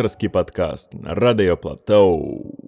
Редакторский подкаст на Радио Платоу.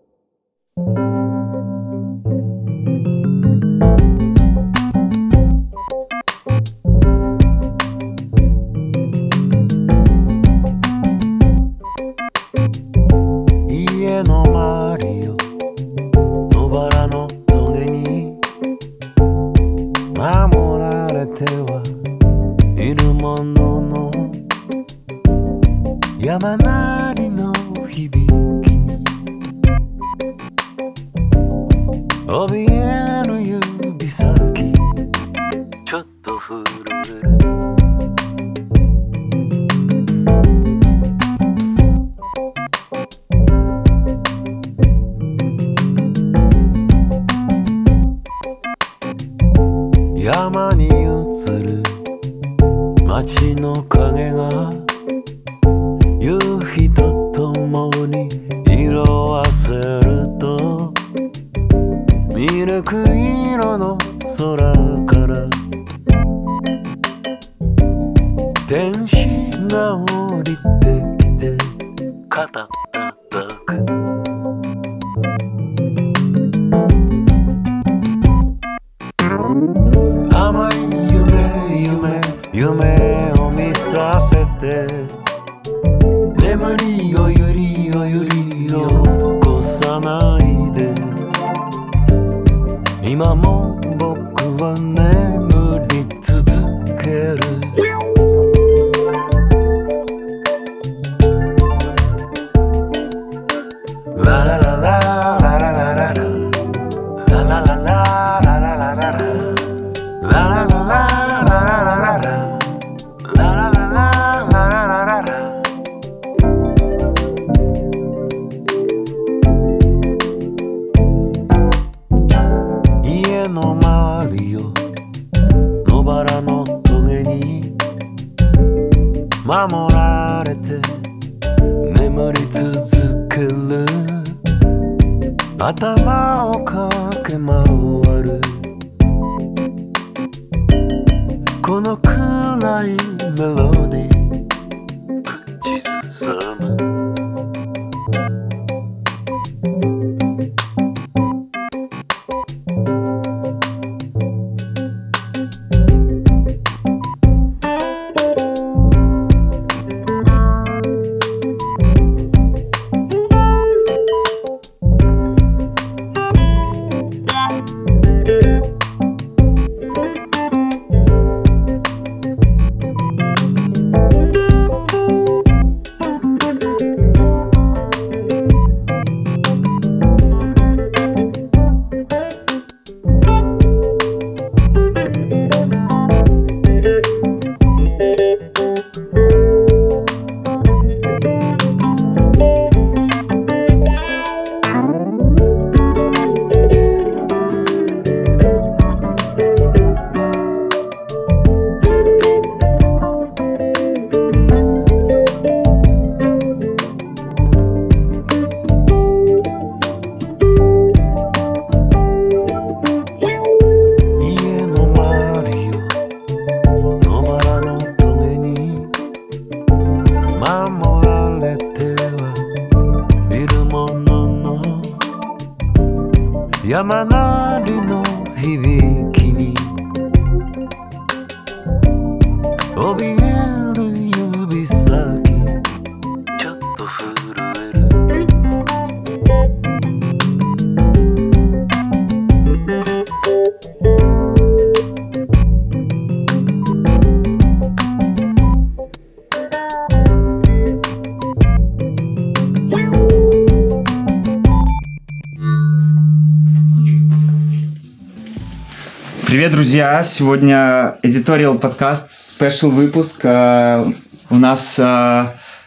Привет, друзья! Сегодня editorial подкаст, спешл выпуск. Э, у нас э,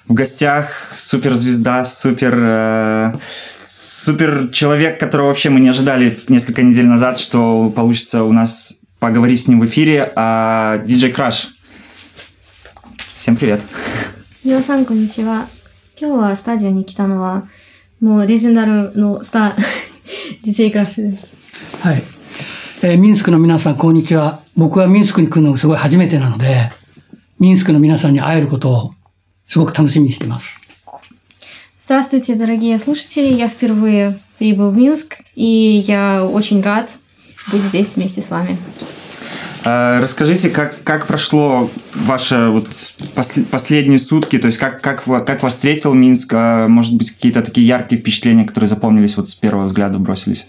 в гостях суперзвезда, супер, э, супер человек, которого вообще мы не ожидали несколько недель назад, что получится у нас поговорить с ним в эфире. Диджей Краш. Всем привет. 皆さんこんにちは。今日はスタジオに来たのは、もうレジェンダルのスター、DJ クラッシュです。はい。 えー、ミンスクの皆さん、こんにちは。僕はミンスクに来るのがすごい初めてなので、ミンスクの皆さんに会えることをすごく楽しみにしています。 Здравствуйте, дорогие слушатели. Я впервые прибыл в Минск, и я очень рад быть здесь вместе с вами. А, расскажите, как, как прошло ваши вот пос, последние сутки, то есть как, как, как вас встретил Минск, а, может быть, какие-то такие яркие впечатления, которые запомнились вот с первого взгляда бросились?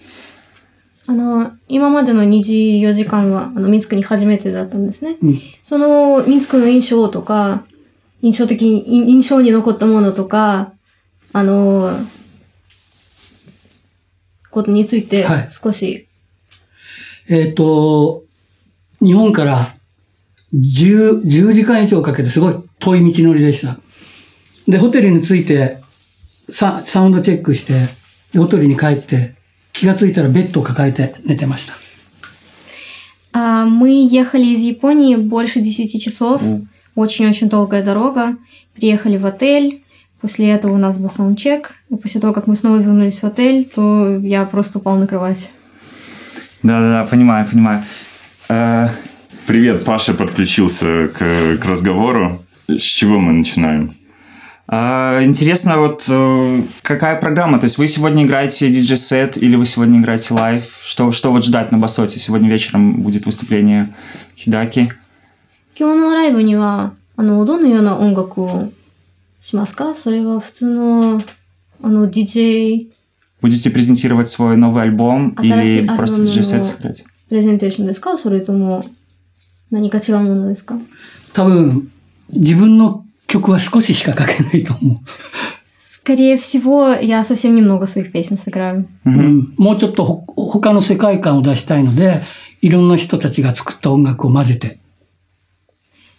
あの、今までの24時間は、あの、ミンスクに初めてだったんですね。その、ミンスクの印象とか、印象的に、印印象に残ったものとか、あの、ことについてはい、少し、えっ、と、日本から10、10時間以上かけてすごい遠い道のりでした。で、ホテルに着いて、ササウンドチェックして、でホテルに帰って、気がついたらベッドを抱えて寝てました。 А, мы ехали из Японии больше 10 часов. Очень-очень долгая дорога. Приехали в отель. После этого у нас был саундчек. И после того, как мы снова вернулись в отель, то я просто упал на кровать. Да-да-да, понимаю, понимаю. Э, Привет, Паша подключился к, к разговору. С чего мы начинаем? а, интересно, вот э, какая программа? То есть вы сегодня играете диджей-сет или вы сегодня играете лайв? Что, что вот ждать на Басоте? Сегодня вечером будет выступление Хидаки. 今日のライブには、あの、どのような音楽をしますかそれは普通の、あの、DJ Будете презентировать свой новый альбом А или дальше просто альбом, диджей-сет ну, сыграть? プレゼンテーションですかそれとも何か違うものですか多分、自分の 曲は少ししか書けないと思う。 Скорее всего, я совсем немного своих песен сыграю. うんもうちょっとほ他の世界観を出したいので、いろんな人たちが作った音楽を混ぜて。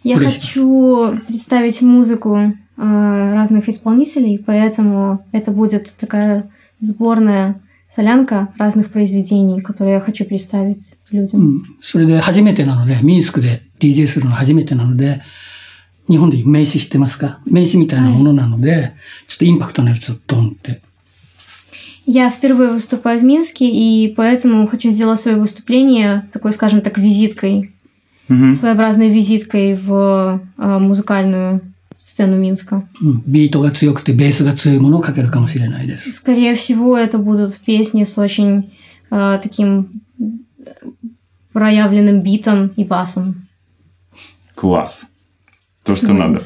Я Пресса. хочу представить музыку э, разных исполнителей, поэтому это будет такая сборная солянка разных произведений, которые я хочу представить う людям. んそれで初めてなので、ミンスクで DJ するの初めてなので、 日本でいう名刺知ってますか名刺みたいなものなので、ちょっとインパクトのやつをドンって。 Я впервые выступаю в Минске, и поэтому хочу сделать свое выступление такой, скажем так, визиткой, Мгм. своеобразной визиткой в э, музыкальную сцену Минска. うんビートが強くてベースが強いものをかけるかもしれないです。 Скорее всего, это будут песни с очень э, таким проявленным битом и басом. Класс. То, что надо.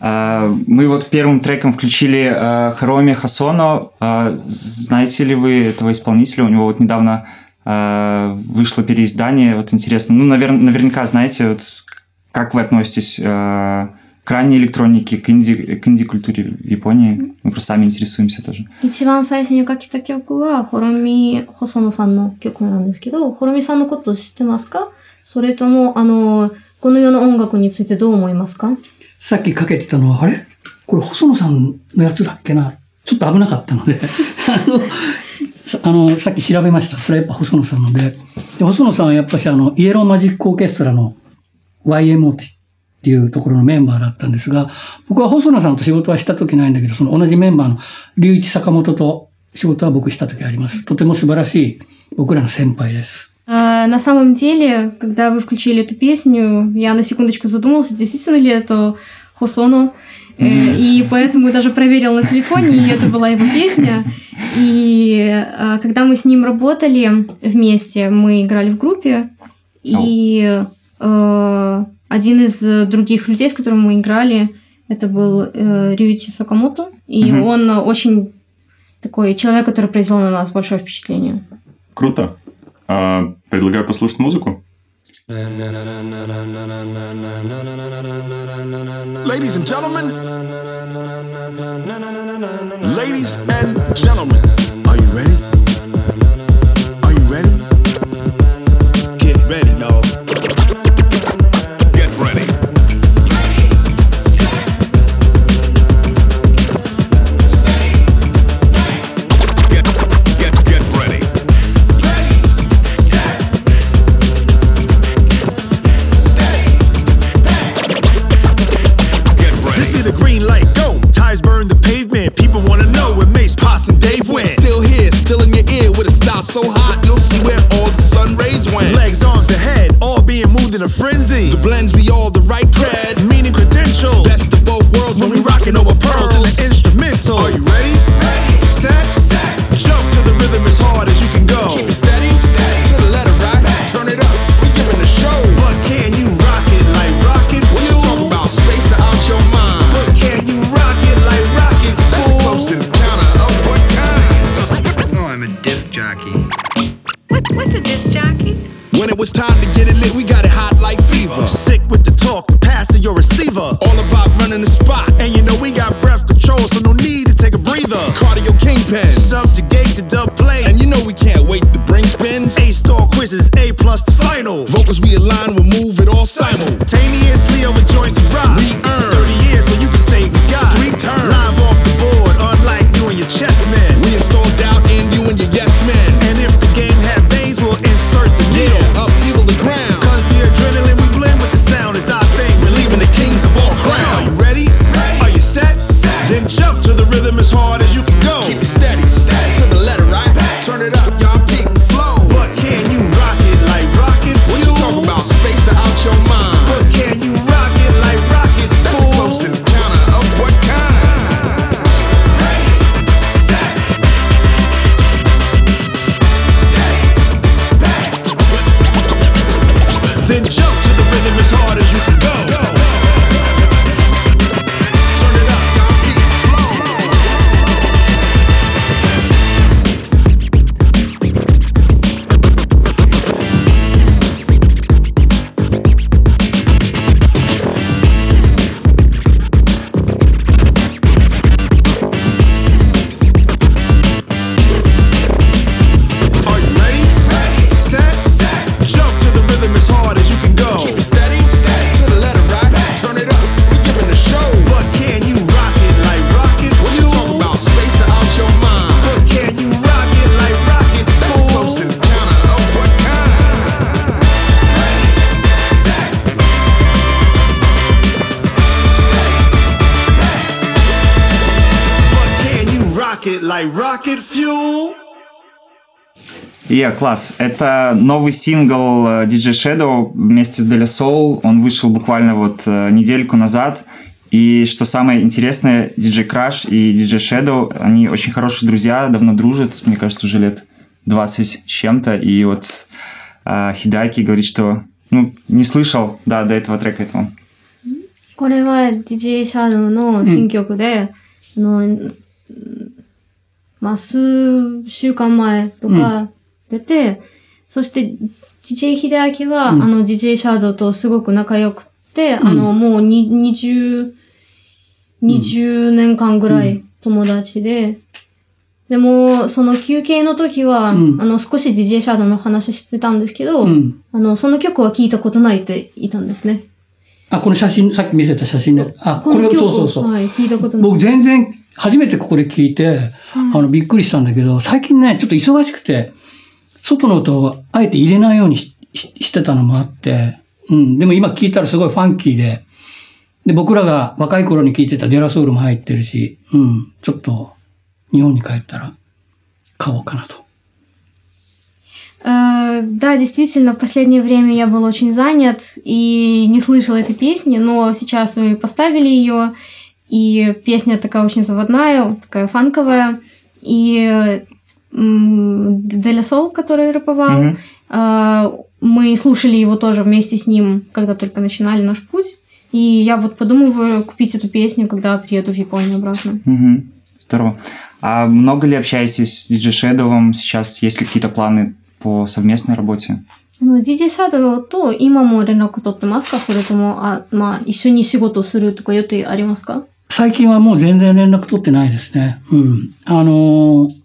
А, Мы вот первым треком включили а, Хароми Хасоно. А, Знаете ли вы этого исполнителя? У него вот недавно а, вышло переиздание. Вот интересно. Ну, навер- наверняка знаете, вот как вы относитесь а, к ранней электронике, к инди, к инди-культуре в Японии? Мы просто сами интересуемся тоже. 一番最初に書いた曲は、ホロミ細野さんの曲なんですけど、ホロミさんのこと知ってますかそれとも、あの、 この世の音楽についてどう思いますか？さっきかけてたのは、あれ？これ細野さんのやつだっけな？ちょっと危なかったので、あの、さあの、さっき調べました。それはやっぱ細野さんので。で細野さんはやっぱしあの、イエローマジックオーケストラの YMO っていうところのメンバーだったんですが、僕は細野さんと仕事はした時ないんだけど、その同じメンバーの隆一坂本と仕事は僕した時あります。とても素晴らしい僕らの先輩です。А, на самом деле, когда вы включили эту песню, я на секундочку задумался, действительно ли это Хосоно. Э, И поэтому даже проверил на телефоне, и это была его песня. И а, когда мы с ним работали вместе, мы играли в группе, и э, один из других людей, с которым мы играли, это был э, Рюичи Сакамото, и он очень такой человек, который произвел на нас большое впечатление. Круто. А, предлагаю послушать музыку. Ladies and gentlemen. Ladies and gentlemen. Are you ready? класс. Это новый сингл э, DJ Shadow вместе с Delia Soul. Он вышел буквально вот э, недельку назад. И что самое интересное, DJ Crash и DJ Shadow, они очень хорошие друзья, давно дружат, мне кажется, уже лет 20 с чем-то. И вот э, Хидаки говорит, что ну, не слышал, да, до этого трека этого. これは DJ シャドウの新曲で、あの、うんまあ、数週間前とか 出て、そして DJ 秀明は、あの DJ シャドウとすごく仲良くて、あの、もうに20、20年間ぐらい友達で、でも、その休憩の時は、んあの、少し DJ シャドウの話してたんですけど、んあの、その曲は聞いたことないって言ったんですね。あ、この写真、さっき見せた写真で。あ、これ、の曲そうそうそう。はい、聞いたことない。僕全然、初めてここで聞いて、あの、びっくりしたんだけど、最近ね、ちょっと忙しくて、外の音をあえて入れないようにしししてたのもあって、うん。でも今聞いたらすごいファンキーで、で、僕らが若い頃に聞いてたデラソウルも入ってるし、うん。ちょっと、日本に帰ったら、買おうかなと。 Э, Да, действительно, в последнее время я был очень занят и не слышал этой песни, но сейчас вы поставили ее, и песня такая очень заводная, такая фанковая, и м, Деля Сол, который рэповал, э, мы слушали его тоже вместе с ним, когда только начинали наш путь, и я вот подумываю купить эту песню, когда приеду в Японию обратно. Мгм. Здорово. А много ли общаетесь с DJ Shadow? Сейчас есть ли какие-то планы по совместной работе? あの DJ シャドウと今も連絡取ってますかそれとも、あ、まあ、一緒に仕事をするとか予定ありますか最近はもう全然連絡取ってないですね。うん。あのー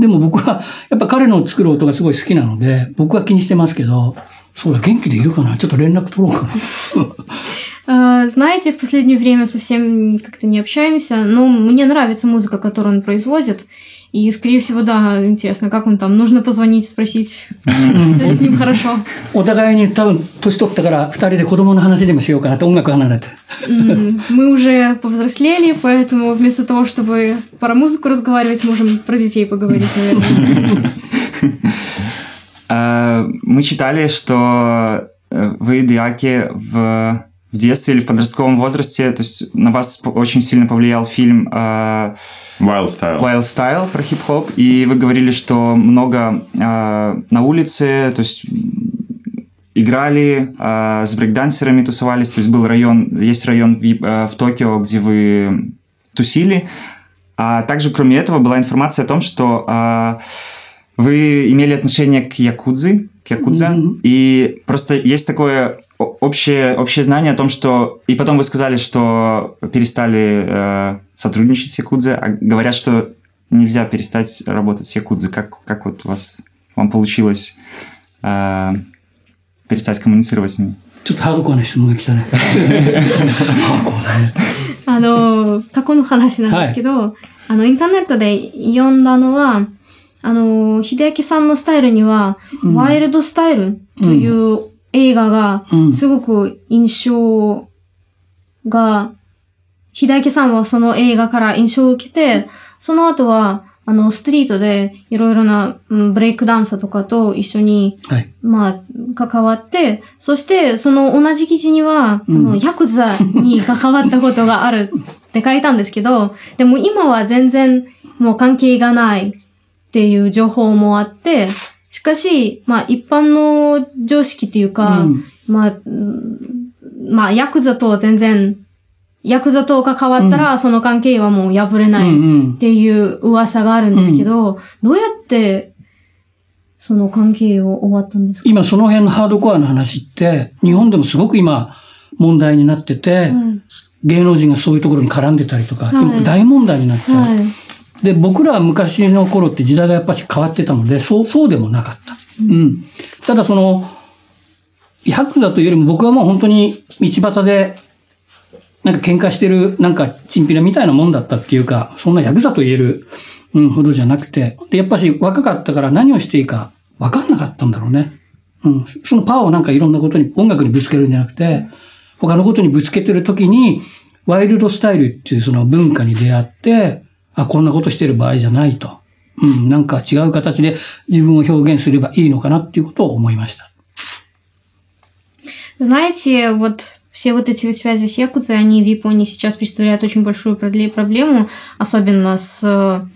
でも僕は、やっぱ彼の作る音がすごい好きなので、僕は気にしてますけど、そうだ、元気でいるかなちょっと連絡取ろうかな。 Э, Знаете, в последнее время совсем как-то не общаемся, но мне нравится музыка, которую он производит. И, скорее всего, да, интересно, как он там. Нужно позвонить, спросить, все ли с ним хорошо. お互いに多分、年取ったから、二人で子供の話でもしようかなって音楽離れて。 М, Мы уже повзрослели, поэтому вместо того, чтобы про музыку разговаривать, можем про детей поговорить, наверное. Э, Мы читали, что э, вы, Диаки, в, в детстве или в подростковом возрасте, то есть на вас очень сильно повлиял фильм э, Wild Style. Wild Style про хип-хоп, и вы говорили, что много э, на улице, то есть играли, э, с брейкдансерами тусовались, то есть был район, есть район в, э, в Токио, где вы тусили, а также, кроме этого, была информация о том, что э, вы имели отношение к якудзе, к якудзе, mm-hmm. и просто есть такое общее, общее знание о том, что... И потом вы сказали, что перестали э, сотрудничать с якудзе, а говорят, что нельзя перестать работать с якудзе. Как, как вот у вас, вам получилось э, перестать коммуницировать с ними? ちょっとハードコアな質問が来たね。あの、過去の話なんですけど、はい、あの、インターネットで読んだのは、あの、秀明さんのスタイルには、ワイルドスタイルという映画がうん、すごく印象が、秀明さんはその映画から印象を受けて、その後は、あの、ストリートでいろいろな、うんブレイクダンサーとかと一緒にはい。まあ、関わって、そして、その同じ記事には、あの、ヤクザに関わったことがあるって書いたんですけど、でも今は全然もう関係がないっていう情報もあって、しかし、まあ一般の常識っていうか、うん。まあ、うんまあヤクザとは全然、ヤクザと関わったら、その関係はもう破れないっていう噂があるんですけど、どうやってその関係を終わったんですか？今その辺のハードコアの話って、日本でもすごく今問題になってて、芸能人がそういうところに絡んでたりとか、はい。今大問題になっちゃう。はい。で、僕らは昔の頃って時代がやっぱり変わってたので、そう、そうでもなかった。うん。ただその、ヤクザというよりも僕はもう本当に道端で、なんか喧嘩してる、なんかチンピラみたいなもんだったっていうか、そんなヤクザと言える、うん、ほどじゃなくて、で、やっぱし若かったから何をしていいか分かんなかったんだろうね。うん。そのパワーをなんかいろんなことに、音楽にぶつけるんじゃなくて、他のことにぶつけてる時に、ワイルドスタイルっていうその文化に出会って、あ、こんなことしてる場合じゃないと。うん、なんか違う形で自分を表現すればいいのかなっていうことを思いました。 Знаете, вот все вот эти вот связи с Якудзой, они в Японии сейчас представляют очень большую продле- проблему, особенно с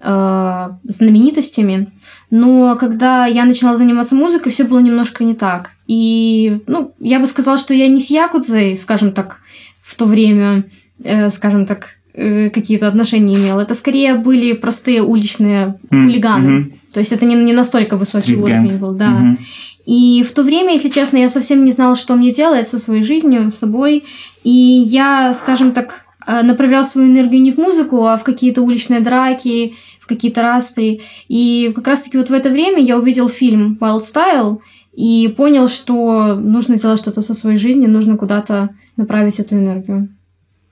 э, знаменитостями. Но когда я начала заниматься музыкой, все было немножко не так. И, ну, я бы сказала, что я не с Якудзой, скажем так, в то время, э, скажем так, э, какие-то отношения имела. Это скорее были простые уличные хулиганы. мгм. То есть это не, не настолько высокий Стрит-гэнг. уровень был, да. Мгм. И в то время, если честно, я совсем не знала, что мне делать со своей жизнью, с собой. И я, скажем так, э, направляла свою энергию не в музыку, а в какие-то уличные драки, в какие-то распри. И как раз-таки вот в это время я увидел фильм Wild Style и понял, что нужно делать что-то со своей жизнью, нужно куда-то направить эту энергию.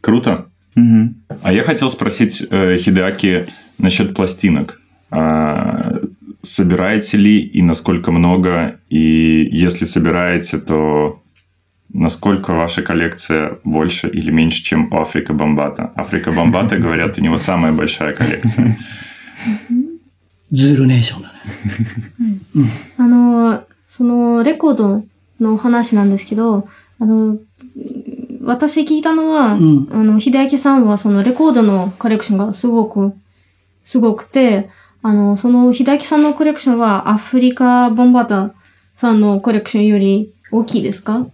Круто. Угу. А я хотел спросить э, Хидеаки насчет пластинок. А, собираете ли и насколько много? И если собираете, то насколько ваша коллекция больше или меньше, чем у Африка Бомбата? Африка Бомбата, говорят, у него самая большая коллекция. ズルネーションだね。あの、そのレコードの話なんですけど、あの、私聞いたのは、んあの、秀明さんはそのレコードのコレクションがすごく、すごくて、あの、その秀明さんのコレクションはアフリカ・ボンバタさんのコレクションより大きいですか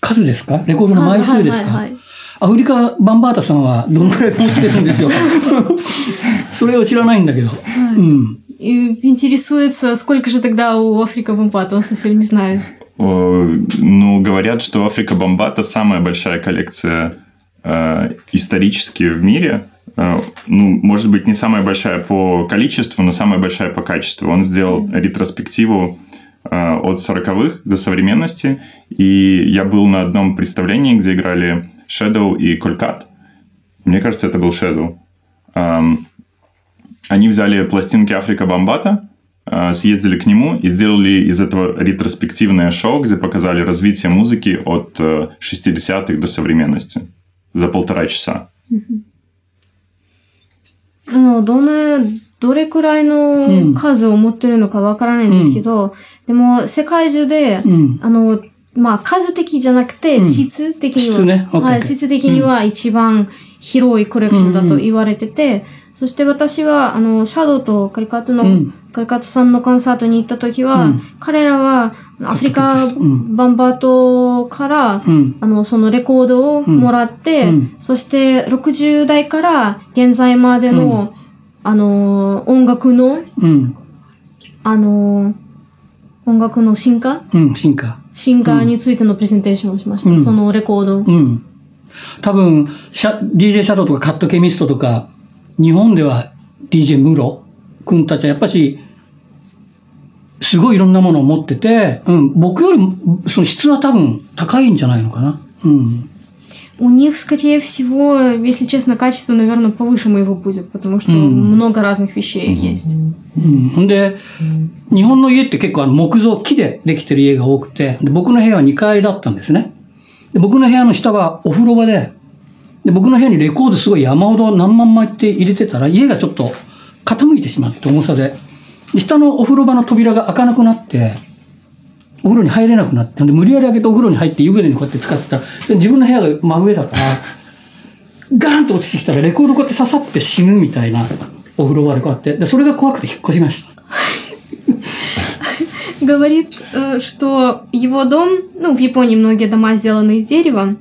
数ですかレコードの枚数ですかはいはいはいアフリカ・バンバータさんはどのくらい持ってるんですよ。それを知らないんだけど。うん。 И интересуется, сколько же тогда у Африка Бомбата, он совсем не знает. Ну, говорят, что Африка Бомбата самая большая коллекция э, исторически в мире. Э, ну, может быть, не самая большая по количеству, но самая большая по качеству. Он сделал ретроспективу э, от 40-х до современности. И я был на одном представлении, где играли Shadow и Колькат. Мне кажется, это был Shadow. Ам, они взяли пластинки Африка Бомбата, съездили к нему и сделали из этого ретроспективное шоу, где показали развитие музыки от э, 60-х до современности за полтора часа. あの、どの、どれくらいの数を持ってるのかわからないんですけど、でも、世界中で、うんあの、まあ、数的じゃなくて、質的には、質ね OK はい、質的には一番広いコレクションだと言われてて、そして私は、あの、シャドウとカリカットの、 うんカリカットさんのコンサートに行った時は、彼らは、アフリカバンバートから、うん。あの、そのレコードをもらって、うんそして60代から現在までの、あの、音楽の、うん。ああの、音楽の進化？うん、進化。進化についてのプレゼンテーションをしました。うんそのレコード。うん。多分、シャ DJ シャドウとかカットケミストとか、日本では DJ ムロ君たちはやっぱし、すごいいろんなものを持ってて、うん、僕よりもその質は多分高いんじゃないのかな。うん。 У них, скорее всего, если честно, качество, наверное, повыше моего будет, потому что много разных вещей есть. うん、ほんで、日本の家って結構あの木造、木でできてる家が多くて、で僕の部屋は2階だったんですね。で僕の部屋の下はお風呂場で、で僕の部屋にレコードすごい山ほど何万枚って入れてたら、家がちょっと 傾いてしまって重さで。で下のお風呂場の扉が開かなくなって、お風呂に入れなくなって、で無理やり開けてお風呂に入って湯船にこうやって使ってたら、で自分の部屋が真上だから、ガーンと落ちてきたらレコードこうやって刺さって死ぬみたいなお風呂場でこうやって。で、それが怖くて引っ越しました。 Говорит, э, что его дом, ну, в Японии многие дома сделаны из дерева,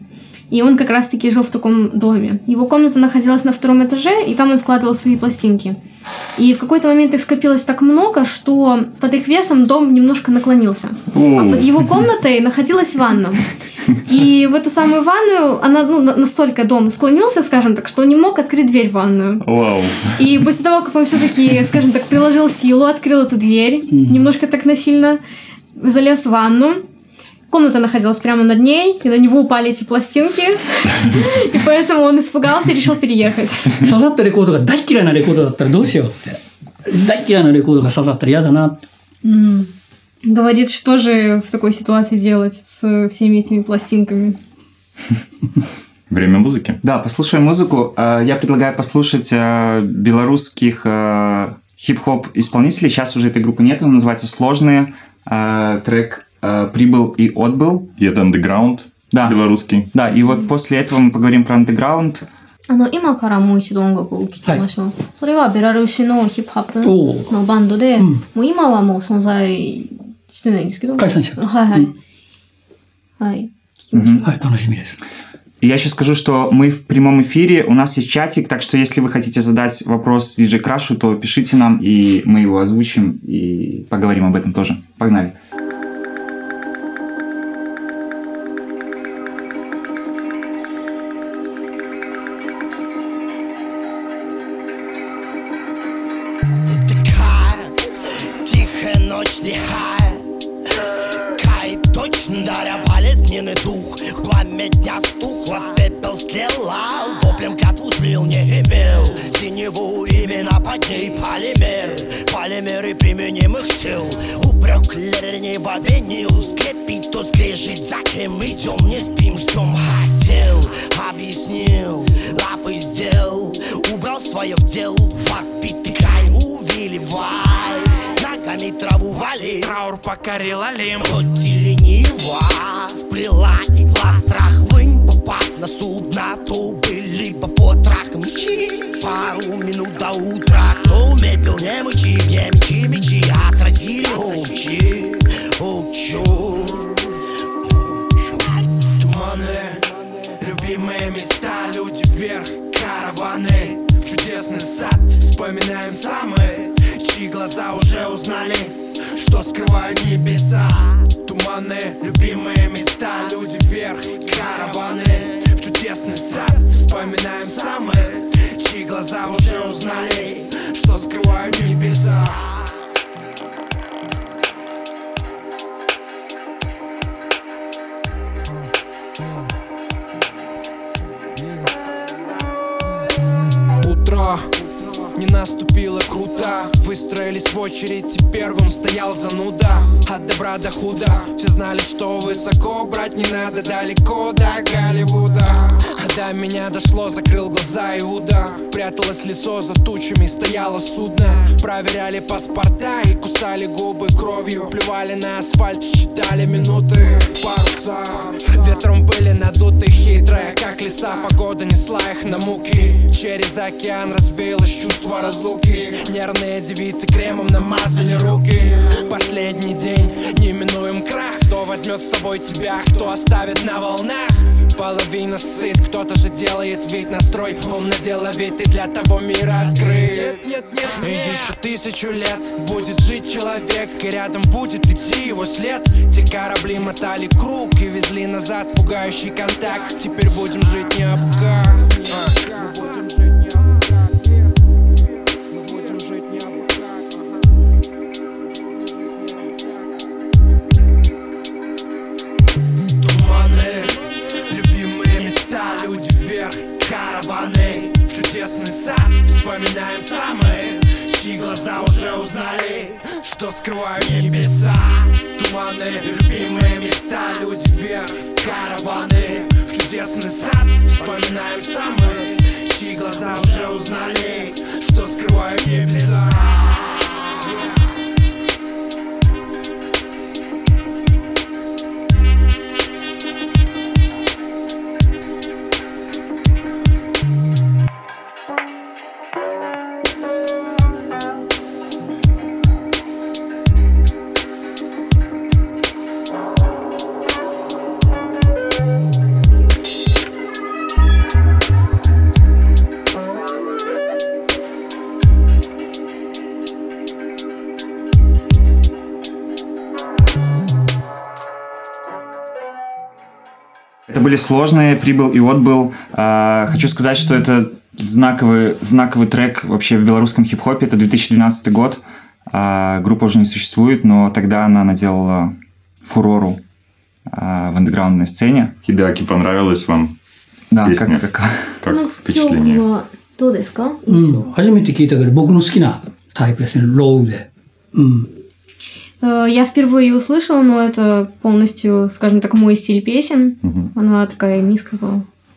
и он как раз-таки жил в таком доме. Его комната находилась на втором этаже, и там он складывал свои пластинки. И в какой-то момент их скопилось так много, что под их весом дом немножко наклонился. А под его комнатой находилась ванна. И в эту самую ванную, она, ну, на- настолько дом склонился, скажем так, что он не мог открыть дверь в ванную. Вау. И после того, как он все-таки, скажем так, приложил силу, открыл эту дверь, немножко так насильно, залез в ванну, комната находилась прямо над ней, и на него упали эти пластинки, и поэтому он испугался и решил переехать. 刺さったレコードが大嫌いなレコードだったらどうしようって。大嫌いなレコードが刺さったら嫌だなって。 Говорит, что же в такой ситуации делать с всеми этими пластинками. Время музыки. Да, послушаем музыку. Э, Я предлагаю послушать э, белорусских э, хип-хоп исполнителей. Сейчас уже этой группы нет, он называется «Сложные». Э, Трек э, «Прибыл и отбыл». И это андеграунд Да. белорусский. Да, и вот после этого мы поговорим про андеграунд. あの、今からもう一度音楽を聴きましょう。それはベラルーシのヒップハップのバンドで、もう今はもう存在してないんですけど。解散しちゃったはいはい。はい。聞きましょう。はい、楽しみです。 И Я еще скажу, что мы в прямом эфире, у нас есть чатик, так что если вы хотите задать вопрос диджей Крашу, то пишите нам, и мы его озвучим, и поговорим об этом тоже. Погнали. Такая Слил, не имел Синеву именно под ней полимер. Полимеры применимых сил. Упрек ленива винил Скрипит, то скрежет, за кем идем? Не спим, ждем. Хасил Объяснил, лапы сделал. Убрал свое в дел. Факт битый край увиливай. Ногами траву вали. Траур покорил Олимп Хоть и ленива Вплела игла страх вынь Попав на судно, бы потрах мечи. Пару минут до утра Кто медлил, не мычи, не мечи, мечи Отразили лучи Учу Туманы, любимые места, люди вверх, караваны. В чудесный сад вспоминаем самые Чьи глаза уже узнали, что скрывают небеса. Туманы, любимые места, люди вверх, караваны В чудесный сад вспоминаем самые Чьи глаза уже узнали, что скрывают небеса. Утро не наступило круто. Выстроились в очередь и первым стоял зануда. От добра до худа. Все знали, что высоко брать не надо Далеко до Голливуда до меня дошло, закрыл глаза Иуда Пряталось лицо за тучами, стояло судно. Проверяли паспорта и кусали губы кровью. Плевали на асфальт, считали минуты Паруса Ветром были надуты хитрые, как леса. Погода несла их на муки. Через океан развеялось чувство разлуки. Нервные девицы кремом намазали руки. Последний день, неминуем крах Кто возьмет с собой тебя, кто оставит на волнах? Половина сыт Кто-то же делает вид настрой. Умно деловит и для того мира открыт. И еще тысячу лет будет жить человек И рядом будет идти его след. Те корабли мотали круг и везли назад Пугающий контакт. Теперь будем жить не об как А. вспоминаем самые Чьи глаза уже узнали, что скрывают небеса. Туманы, любимые места, люди вверх, караваны. В чудесный сад вспоминаем самые Чьи глаза уже узнали, что скрывают небеса были сложные, прибыл и отбыл. А, Хочу сказать, что это знаковый, знаковый трек вообще в белорусском хип-хопе. Это 2012 год. А, Группа уже не существует, но тогда она наделала фурору а, в андеграундной сцене. Хидаки, понравилась вам Да, песня? как, как, Как この曲 впечатление? はどうですかうん。初めて聞いたけど、僕の好きなタイプですね、ローで。うん。 Э, Я впервые ее услышала, но это полностью, скажем так, мой стиль песен. Она такая низкая,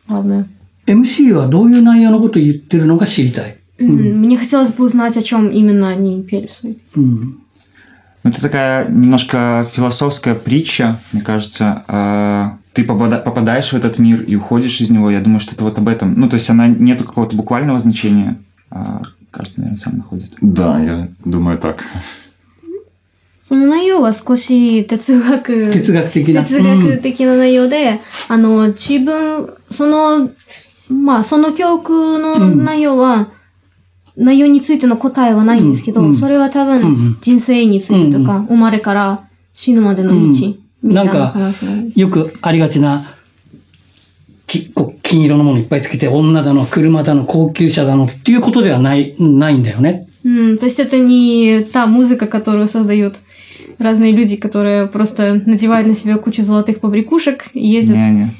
главная. MC はどういう内容のことを言ってるのか知りたい。 Мне хотелось бы узнать, о чем именно они пели в своей песне. うん。 Ну, Это такая немножко философская притча, мне кажется. А, Ты попада- попадаешь в этот мир и уходишь из него. Я думаю, что это вот об этом. Ну, то есть она нету какого-то буквального значения. а Каждый, наверное, сам находит. Да, я думаю так. その内容は少し哲学哲学的な。哲学的な内容で、あの、自分、その、まあ、その教訓の内容は、内容についての答えはないんですけど、うんそれは多分、人生についてとか、生まれから死ぬまでの道、みたいな話なんです。よくありがちな、きこう金色のものいっぱいつけて、女だの、車だの、高級車だのっていうことではない、ないんだよね。 М, То есть это не та музыка, которую создают разные люди, которые просто надевают на себя кучу золотых побрякушек и ездят Не-не.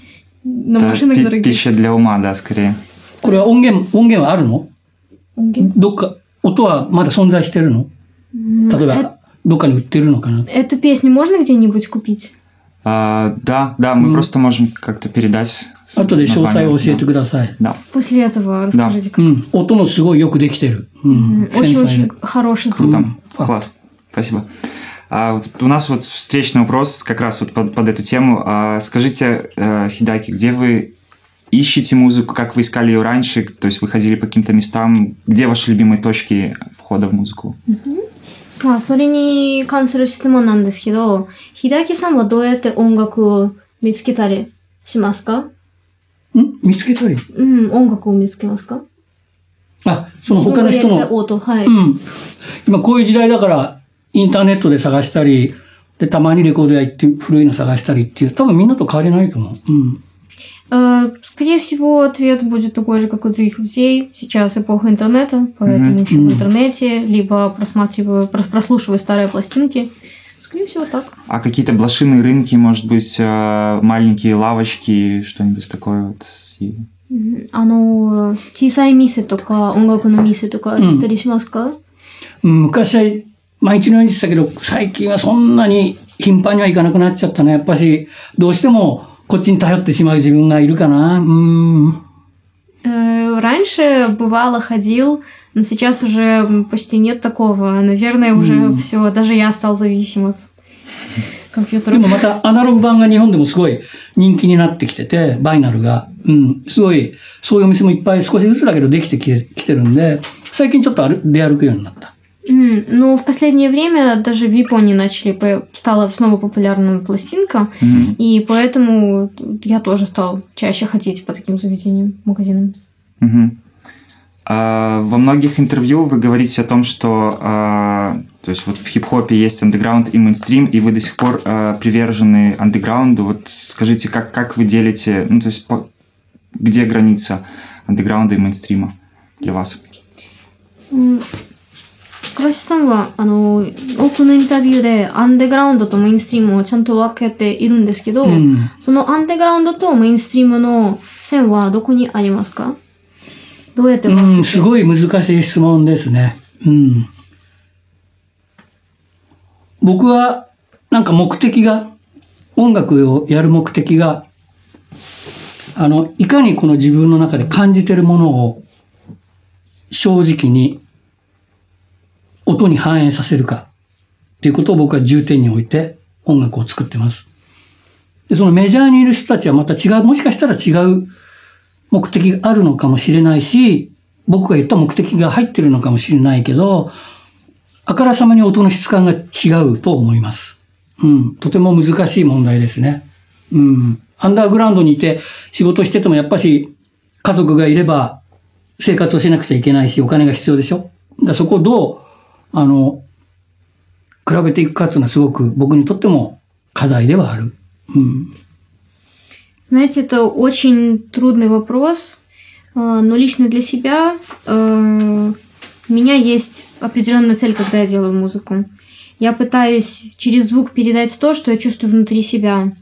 на Это машинах пи- дорогих. пища для ума, да, скорее. これは音源、音源はあるの Окей. どっか、音はまだ存在してるの例えば、どっかに売ってるのかな Эту песню можно где-нибудь купить? А, да, да, мы просто можем как-то передать. с- 後で詳細を教えて название, ください。 Да. После этого расскажите, う как. ん。音もすごいよくできてる。うん。繊細 Очень-очень で хороший звук. Да. Класс. Спасибо. А, вот у нас вот встречный вопрос как раз вот под, под эту тему. А, скажите, э, Хидаки, где вы ищете музыку, как вы искали ее раньше? То есть вы ходили по каким-то местам? Где ваши любимые точки входа в музыку? まあ、それに関する質問なんですけど、秀明さんはどうやって音楽を見つけたりしますかん見つけたりうん、音楽を見つけますかあ、その他の人の、自分がやりたい音、はい。うん。今こういう時代だから、 インターネットで探したり、で、たまにレコード屋行って古いの探したりっていう、多分みんなと変わりないと思う。うん。 Э, Скорее всего, ответ будет такой же, как у других людей. Сейчас эпоха интернета, поэтому ищу в интернете, либо просматриваю, прос- прослушиваю старые пластинки. Скорее всего, так. А какие-то блошиные рынки, может быть, э, маленькие лавочки, что-нибудь такое вот? И- あの、小さい店とか、音楽の店とか行ったりしますか、うん昔は 毎日のようにしてたけど、最近はそんなに頻繁には行かなくなっちゃったね。やっぱし、どうしてもこっちに頼ってしまう自分がいるかな。うん。 Э, Раньше бывало ходил, но сейчас уже м, почти нет такого. Наверное, уже все, даже я стал зависим от で компьютера. もまたアナログ版が日本でもすごい人気になってきてて、バイナルが。うん。すごい、そういうお店もいっぱい少しずつだけどできてきてきてるんで、最近ちょっと歩出歩くようになった。 М, Но в последнее время даже в Японии начали стала снова популярным пластинка, Мгм. и поэтому я тоже стал чаще ходить по таким заведениям, магазинам. Мгм. А, во многих интервью вы говорите о том, что а, то есть вот в хип-хопе есть андеграунд и мейнстрим, и вы до сих пор а, привержены андеграунду. Вот скажите, как, как вы делите, ну то есть по- где граница андеграунда и мейнстрима для вас? 倉石さんはあの多くのインタビューでアンデグラウンドとメインストリームをちゃんと分けているんですけど、うんそのアンデグラウンドとメインストリームの線はどこにありますか？どうやって？うん、すごい難しい質問ですね。うん。僕は、なんか目的が、音楽をやる目的が、あの、いかにこの自分の中で感じてるものを、正直に、音に反映させるか、っていうことを僕は重点に置いて音楽を作ってます。で、そのメジャーにいる人たちはまた違う、もしかしたら違う目的があるのかもしれないし、僕が言った目的が入ってるのかもしれないけど、あからさまに音の質感が違うと思います。うん。とても難しい問題ですね。うん。アンダーグラウンドにいて仕事しててもやっぱし家族がいれば生活をしなくちゃいけないしお金が必要でしょだそこをどう、あの、比べていくかっていうのはすごく僕にとっても課題ではある。うん。 Знаете, это очень трудный вопрос, а, но лично для себя э, у меня есть определенная цель, когда я делаю музыку. Я пытаюсь через звук передать то, что я чувствую внутри себя.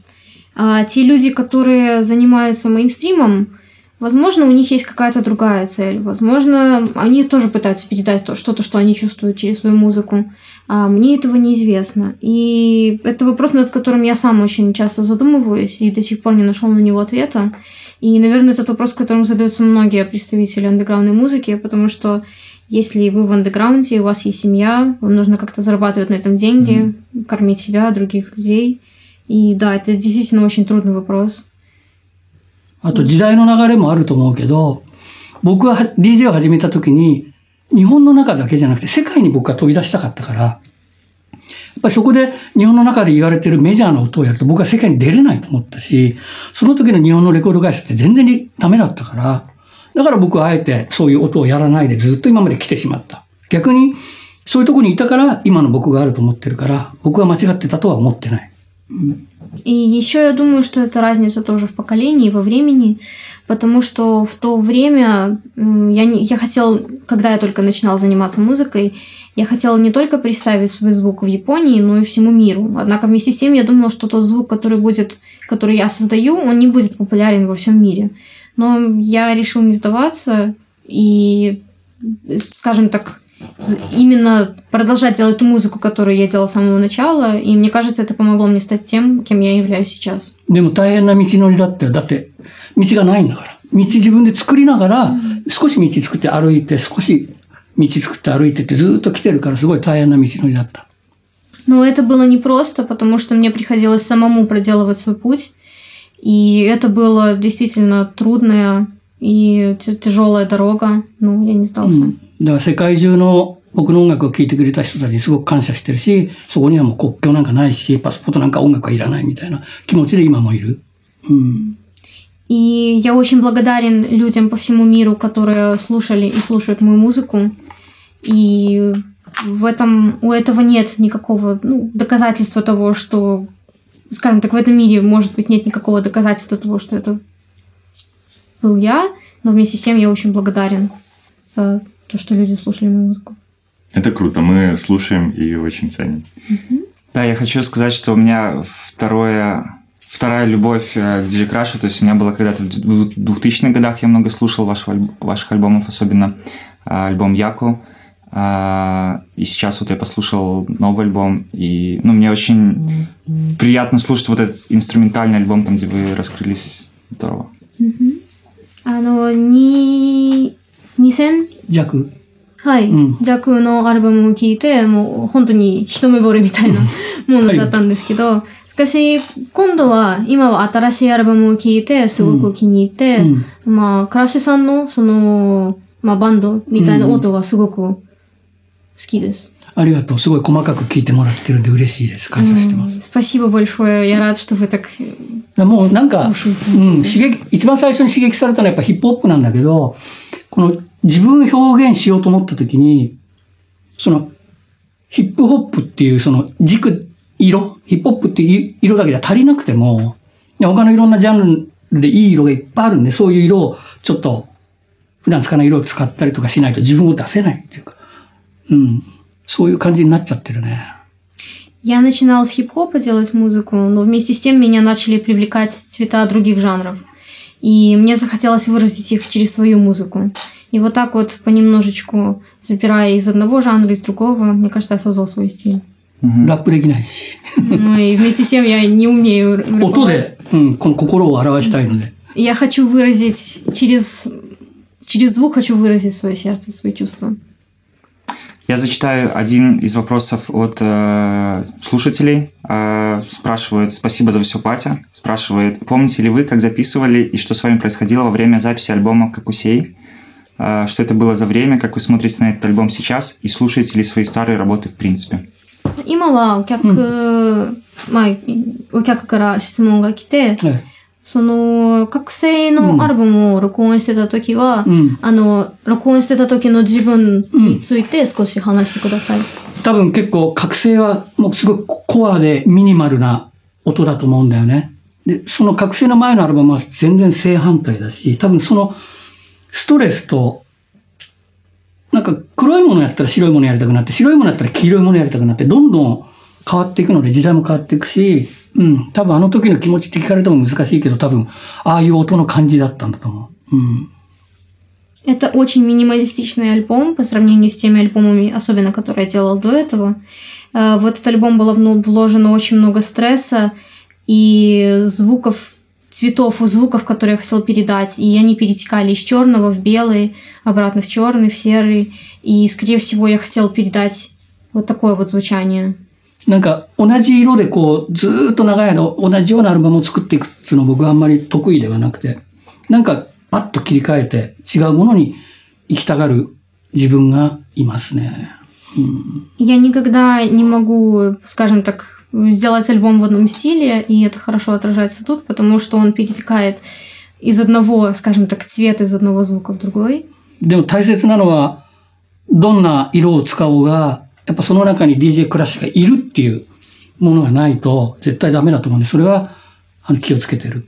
А те люди, которые занимаются мейнстримом, возможно, у них есть какая-то другая цель. Возможно, они тоже пытаются передать то, что-то, что они чувствуют через свою музыку. А мне этого неизвестно. И это вопрос, над которым я сам очень часто задумываюсь и до сих пор не нашел на него ответа. И, наверное, этот вопрос, которым задаются многие представители андеграундной музыки, потому что если вы в андеграунде, у вас есть семья, вам нужно как-то зарабатывать на этом деньги, кормить себя, других людей. И да, это действительно очень трудный вопрос. あと時代の流れもあると思うけど、僕は DJ を始めた時に、日本の中だけじゃなくて世界に僕は飛び出したかったから、やっぱりそこで日本の中で言われてるメジャーな音をやると僕は世界に出れないと思ったし、その時の日本のレコード会社って全然ダメだったから、だから僕はあえてそういう音をやらないでずっと今まで来てしまった。逆に、そういうとこにいたから今の僕があると思ってるから、僕は間違ってたとは思ってない。И еще я думаю, что это разница тоже в поколении, во времени, потому что в то время я, не, я хотел, когда я только начинал заниматься музыкой, я хотела не только представить свой звук в Японии, но и всему миру. Однако вместе с тем я думала, что тот звук, который будет, который я создаю, он не будет популярен во всем мире. Но я решил не сдаваться и, скажем так, именно продолжать делать ту музыку, которую я делала с самого начала, и мне кажется, это помогло мне стать тем, кем я являюсь сейчас. でも大変な道のりだって、だって道がないんだから。道自分で作りながら、少し道作って歩いて、少し道作って歩いてってずっと来てるからすごい大変な道のりだった。 Но это было непросто, потому что мне приходилось самому проделывать свой путь, и это было действительно трудная и т- тяжелая дорога. Ну, я не сдался. だから世界中の僕の音楽を聴いてくれた人たちにすごく感謝してるし、そこにはもう国境なんかないし、パスポートなんか音楽はいらないみたいな気持ちで今もいる。うん。 И я очень благодарен людям по всему миру, которые слушали и слушают мою музыку. И в этом, у этого нет никакого ну, доказательства того, что, скажем так, в этом мире, может быть, нет никакого доказательства того, что это был я, но вместе с тем я очень благодарен за то, что люди слушали мою музыку. Это круто, мы слушаем и очень ценим. Да, я хочу сказать, что у меня второе, вторая любовь э, к DJ Crash, то есть у меня было когда-то в 2000-х годах, я много слушал вашего, альб- ваших альбомов, особенно а, альбом Яку. А, И сейчас вот я послушал новый альбом, и ну, мне очень приятно слушать вот этот инструментальный альбом, там, где вы раскрылись здорово. あの、に、2000 弱。はい。弱、うん、のアルバムを聴いて、もう本当に一目惚れみたいなものだったんですけど、しかし、今度は、今は新しいアルバムを聴いて、すごく気に入って、うん、まあ、クラッシュさんの、その、まあ、バンドみたいな音がすごく好きです。ありがとう。すごい細かく聞いてもらってるんで嬉しいです。感謝してます。スパシボボリフォやらちょっとふたく。もうなんか、うん、刺激、一番最初に刺激されたのはやっぱヒップホップなんだけど、この自分を表現しようと思った時に、その、ヒップホップっていうその軸、色、ヒップホップっていう色だけじゃ足りなくても、いや他のいろんなジャンルでいい色がいっぱいあるんで、そういう色をちょっと、普段使わない色を使ったりとかしないと自分を出せないっていうか、うん、そういう感じになっちゃってるね。 Я начинала с хип-хопа делать музыку, но вместе с тем меня начали привлекать цвета других жанров. И мне захотелось выразить их через свою музыку. И вот так вот понемножечку, забирая из одного жанра, из другого, мне кажется, я создал свой стиль. ラップできないし。 Ну и вместе с тем я не умею 音 рэповать. で、うん、この心を表したいので。 Я хочу выразить через... Через звук хочу выразить свое сердце, свои чувства. Я зачитаю один из вопросов от э, слушателей. Э, спрашивают, спасибо за все, Патя. Спрашивает, помните ли вы, как записывали и что с вами происходило во время записи альбома «Какусей»? Э, что это было за время, как вы смотрите на этот альбом сейчас и слушаете ли свои старые работы в принципе? 今はお客、まあ、お客から質問が来て、えその、覚醒のアルバムを録音してた時は、んあの、録音してた時の自分について少し話してください。多分結構覚醒はもうすごいコアでミニマルな音だと思うんだよね。で、その覚醒の前のアルバムは全然正反対だし、多分その ストレスと、なんか黒いものやったら白いものやりたくなって、白いものやったら黄色いものやりたくなって、どんどん変わっていくので時代も変わっていくし、うん、多分あの時の気持ちって聞かれても難しいけど、多分ああいう音の感じだったんだと思う。うん。 Это очень минималистичный альбом по сравнению с теми альбомами, особенно которые я делала до этого. Э, В этот альбом было вно- вложено очень много стресса и звуков, цветов у звуков, которые я хотела передать. И они перетекали из черного в белый, обратно в черный, в серый. И, скорее всего, я хотела передать вот такое вот звучание. なんか同じ色でこうずーっと長い間同じようなアルバムを作っていくっていうのは僕はあんまり得意ではなくて、なんかパッと切り替えて違うものに行きたがる自分がいますね。 Я никогда не могу, скажем так, сделать альбом в одном стиле, и это хорошо отражается тут, потому что он перетекает из одного, скажем так, цвета, из одного звука в другой. でも大切なのは、どんな色を使おうが、やっぱその中に DJ クラッシュがいるっていうものがないと絶対ダメだと思うんで、それはあの気をつけてる。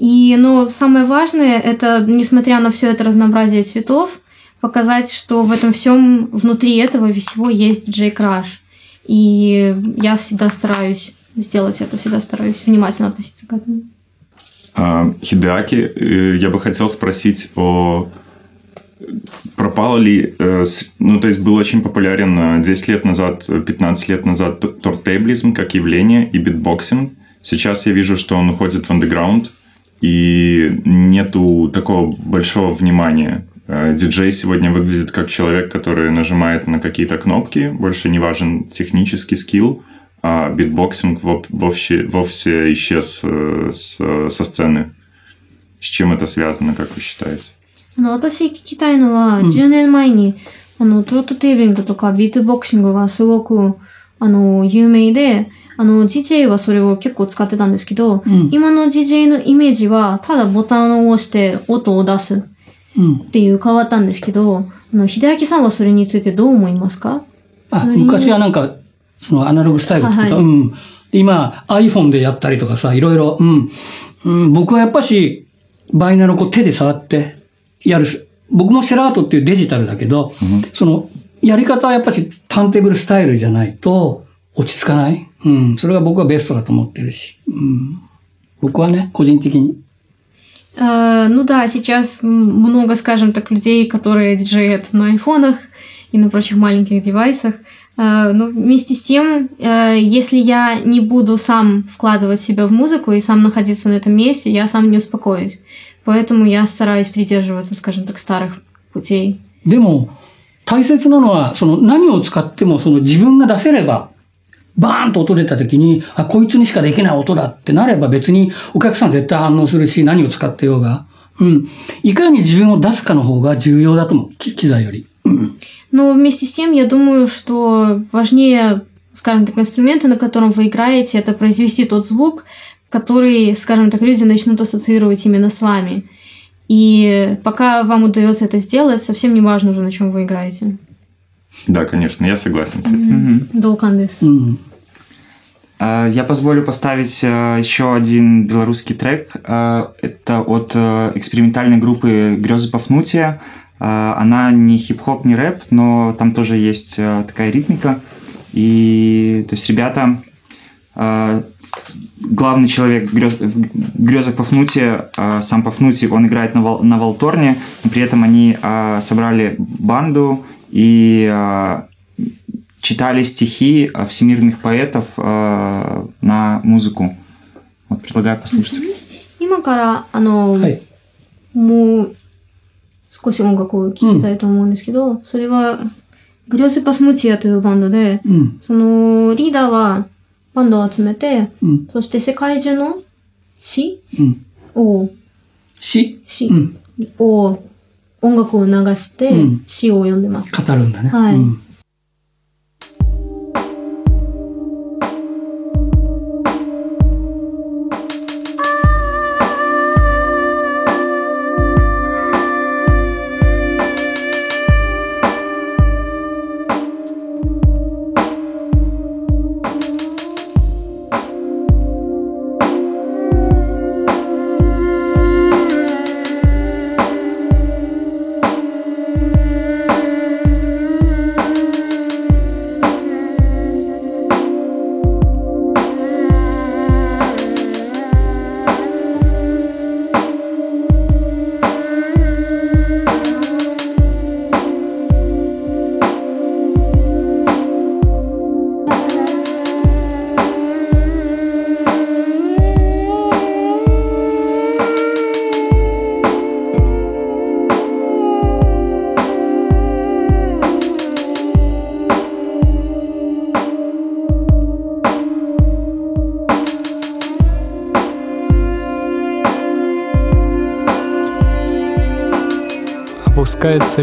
И, но самое важное, это, несмотря на все это разнообразие цветов, показать, что в этом всем, внутри этого всего есть диджей Краш. И я всегда стараюсь сделать это, всегда стараюсь внимательно относиться к этому. А, э, я бы хотел спросить о пропало ли, э, ну, то есть был очень популярен э, 10 лет назад, э, 15 лет назад т- тёрнтейблизм как явление и битбоксинг. Сейчас я вижу, что он уходит в андеграунд, и нету такого большого внимания. Э, Диджей сегодня выглядит как человек, который нажимает на какие-то кнопки, больше не важен технический скилл, а битбоксинг вов- вовсе, вовсе исчез э, с- со сцены. С чем это связано, как вы считаете? あの私聞きたいのは、10年前にあのトロットテーブリングとかビートボクシングがすごくあの有名であの DJ はそれを結構使ってたんですけど、今の DJ のイメージはただボタンを押して音を出すうん。 っていう変わったんですけどあの秀明さんはそれについてどう思いますか？あ昔はなんか、そのアナログスタイルって言った、はいはいうん。今、iPhone でやったりとかさ、いろいろ、うん。うん、僕はやっぱし、バイナルをこう手で触ってやる。僕もセラートっていうデジタルだけど、その、やり方はやっぱしターンテーブルスタイルじゃないと落ち着かない。うん。それが僕はベストだと思ってるし。うん。僕はね、個人的に。А, ну да, сейчас м, много, скажем так, людей, которые диджеят на айфонах и на прочих маленьких девайсах. А, но вместе с тем, э, если я не буду сам вкладывать себя в музыку и сам находиться на этом месте, я сам не успокоюсь. Поэтому я стараюсь придерживаться, скажем так, старых путей. でも、大切なのは、その何を使ってもその自分が出せれば、 バーンと音出た時に、あ、こいつにしかできない音だってなれば別にお客さん絶対反応するし、何を使ってようが。うん。いかに自分を出すかの方が重要だと思う。き機材より。うん。 Но вместе с тем, я думаю, что важнее, скажем так, инструмента, на котором вы играете, это произвести тот звук, который, скажем так, люди начнут ассоциировать именно с вами. И пока вам удается это сделать, совсем не важно уже, на чем вы играете. Да, конечно, я согласен с этим. Долкандес. Э, Я позволю поставить э, еще один белорусский трек. Э, Это от э, экспериментальной группы Грезы Пафнутия. Она не хип-хоп, не рэп, но там тоже есть э, такая ритмика. И то есть ребята, главный человек в грез, в грезах Пафнутия, сам Пафнутий, он играет на, вал- на валторне, но при этом они собрали банду и э, читали стихи э, всемирных поэтов э, на музыку. Вот предлагаю послушать. 今から、あの、はい。もう少し音楽を聴きたいと思うんですけど、それは、グリョセパスムチアというバンドで、うん。そのリーダーはバンドを集めて、うん。そして世界中の詩うん。を、詩詩うん。を、 音楽を流してうん詩を読んでます。語るんだね。はいうん「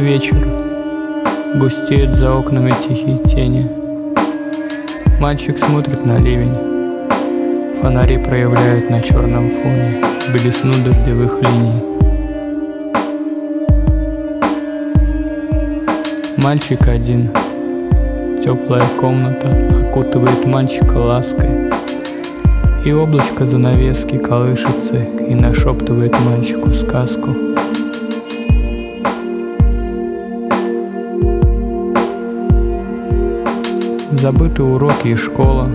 вечер, густеют за окнами тихие тени. Мальчик смотрит на ливень, фонари проявляют на черном фоне белизну дождевых линий. Мальчик один, теплая комната окутывает мальчика лаской, и облачко занавески колышется и нашептывает мальчику сказку. Забыты уроки и школа,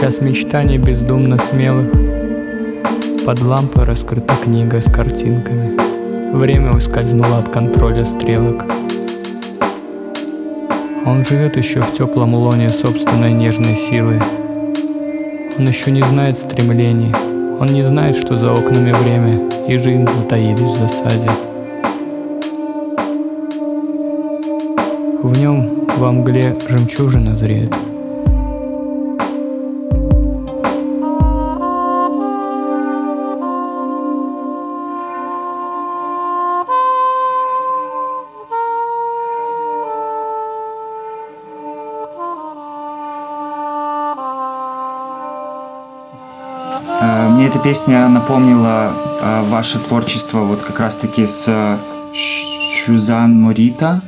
час мечтаний бездумно смелых. Под лампой раскрыта книга с картинками. Время ускользнуло от контроля стрелок. Он живет еще в теплом лоне собственной нежной силы. Он еще не знает стремлений. Он не знает, что за окнами время и жизнь затаились в засаде. В нем во мгле жемчужина зреет. Э, Мне эта песня напомнила э, ваше творчество вот как раз-таки с э, Шузан Морита.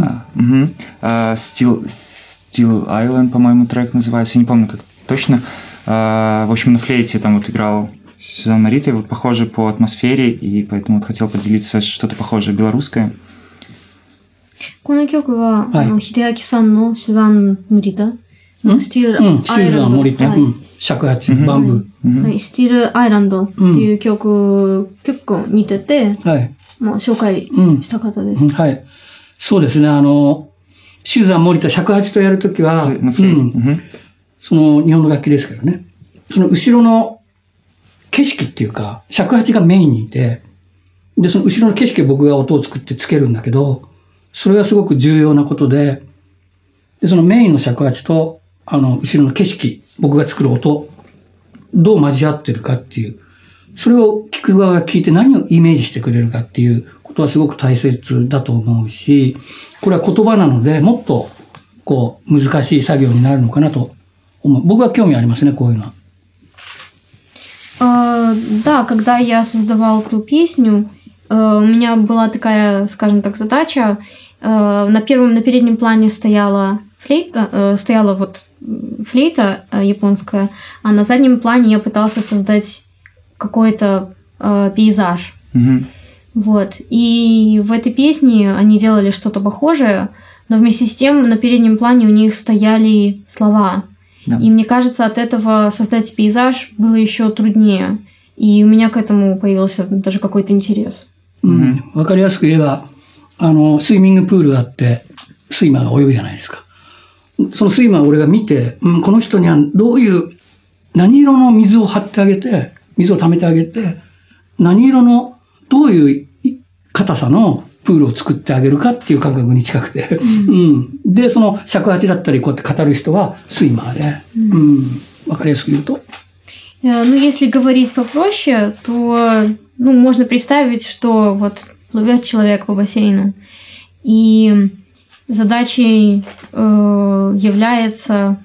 А, мгм. Э, Steel, Steel Island, по-моему, трек называется. Я не помню, как точно. Э, В общем, на флейте там вот играл Сюзан Морита, и вот похоже по атмосфере, и поэтому вот хотел поделиться что-то похожее белорусское. この曲は、はいあの、秀明さんのシュザン・ヌリタのスティール・うん。シーズン森田。はいうん。尺八、バンブはい、スティール・アイランドっていう曲、結構似てて、ー。はい。まあ、紹介うんした方です。はい。そうですね。あの、 シューザン森田尺八とやるときは。うん Mhm. その日本の楽器ですけどね。その後ろの景色っていうか、尺八がメインにいて、で、その後ろの景色を僕が音を作ってつけるんだけど、それがすごく重要なことで、で、そのメインの尺八と、あの、後ろの景色、僕が作る音、どう交わってるかっていう、それを聞く側が聞いて何をイメージしてくれるかっていうこ ことはすごく大切だと思うし、これは言葉なので、もっと、こう、難しい作業になるのかなと思う。僕は興味ありますね、こういうのは。 А, Да, когда я создавал эту песню, э, у меня была такая, скажем так, задача. Э, На первом, на переднем плане стояла флейта, э, стояла вот м, флейта э, японская, а на заднем плане я пытался создать какой-то э, пейзаж. Мгм. Вот. И в этой песне они делали что-то похожее, но вместе с тем на переднем плане у них стояли слова. Да. И мне кажется, от этого создать пейзаж было еще труднее. И у меня к этому появился даже какой-то интерес. うん。わかりやすく言えば、あの、スイミングプールがあって、スイマーが泳ぐじゃないですか。そのスイマーを俺が見て、うん、この人にはどういう、何色の水を張ってあげて、水を溜めてあげて、何色の、 どういうい硬さのプールを作ってあげるかっていう感覚に近くて。うん。で、その尺八だったりこうやって語る人はスイマーで。うん。わかりやすく言うと。 Э, Ну, если говорить попроще, то ну, можно представить, что вот плывет человек по бассейну, и задачей э, является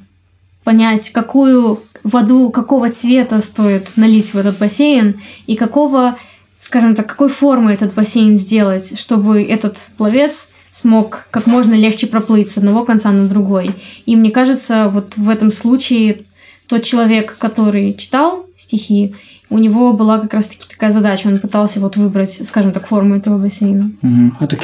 понять, какую воду, какого цвета стоит налить в этот бассейн, и какого, скажем так, какой формы этот бассейн сделать, чтобы этот пловец смог как можно легче проплыть с одного конца на другой. И мне кажется, вот в этом случае тот человек, который читал стихи, у него была как раз-таки такая задача. Он пытался вот выбрать, скажем так, форму этого бассейна. А то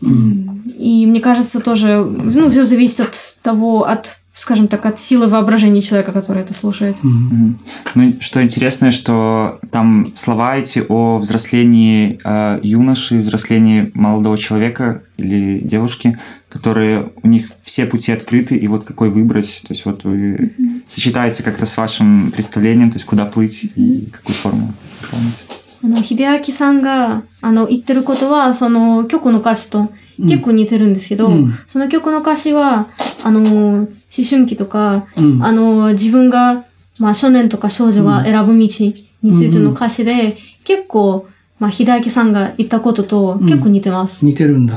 И мне кажется, тоже, ну, все зависит от того, от скажем так, от силы воображения человека, который это слушает. Мгм. Ну, что интересно, что там слова эти о взрослении э, юноши, взрослении молодого человека или девушки, которые у них все пути открыты, и вот какой выбрать, то есть вот вы сочетается как-то с вашим представлением, то есть куда плыть и какую форму заполнить. あの、秀明さんが、あの、言ってることは、その曲の歌詞と結構似てるんですけど、うん。その曲の歌詞は、あの、思春期とか、うん。あの、自分が、まあ、少年とか少女が選ぶ道についての歌詞で、結構、まあ、秀明さんが言ったことと結構似てます。似てるんだ。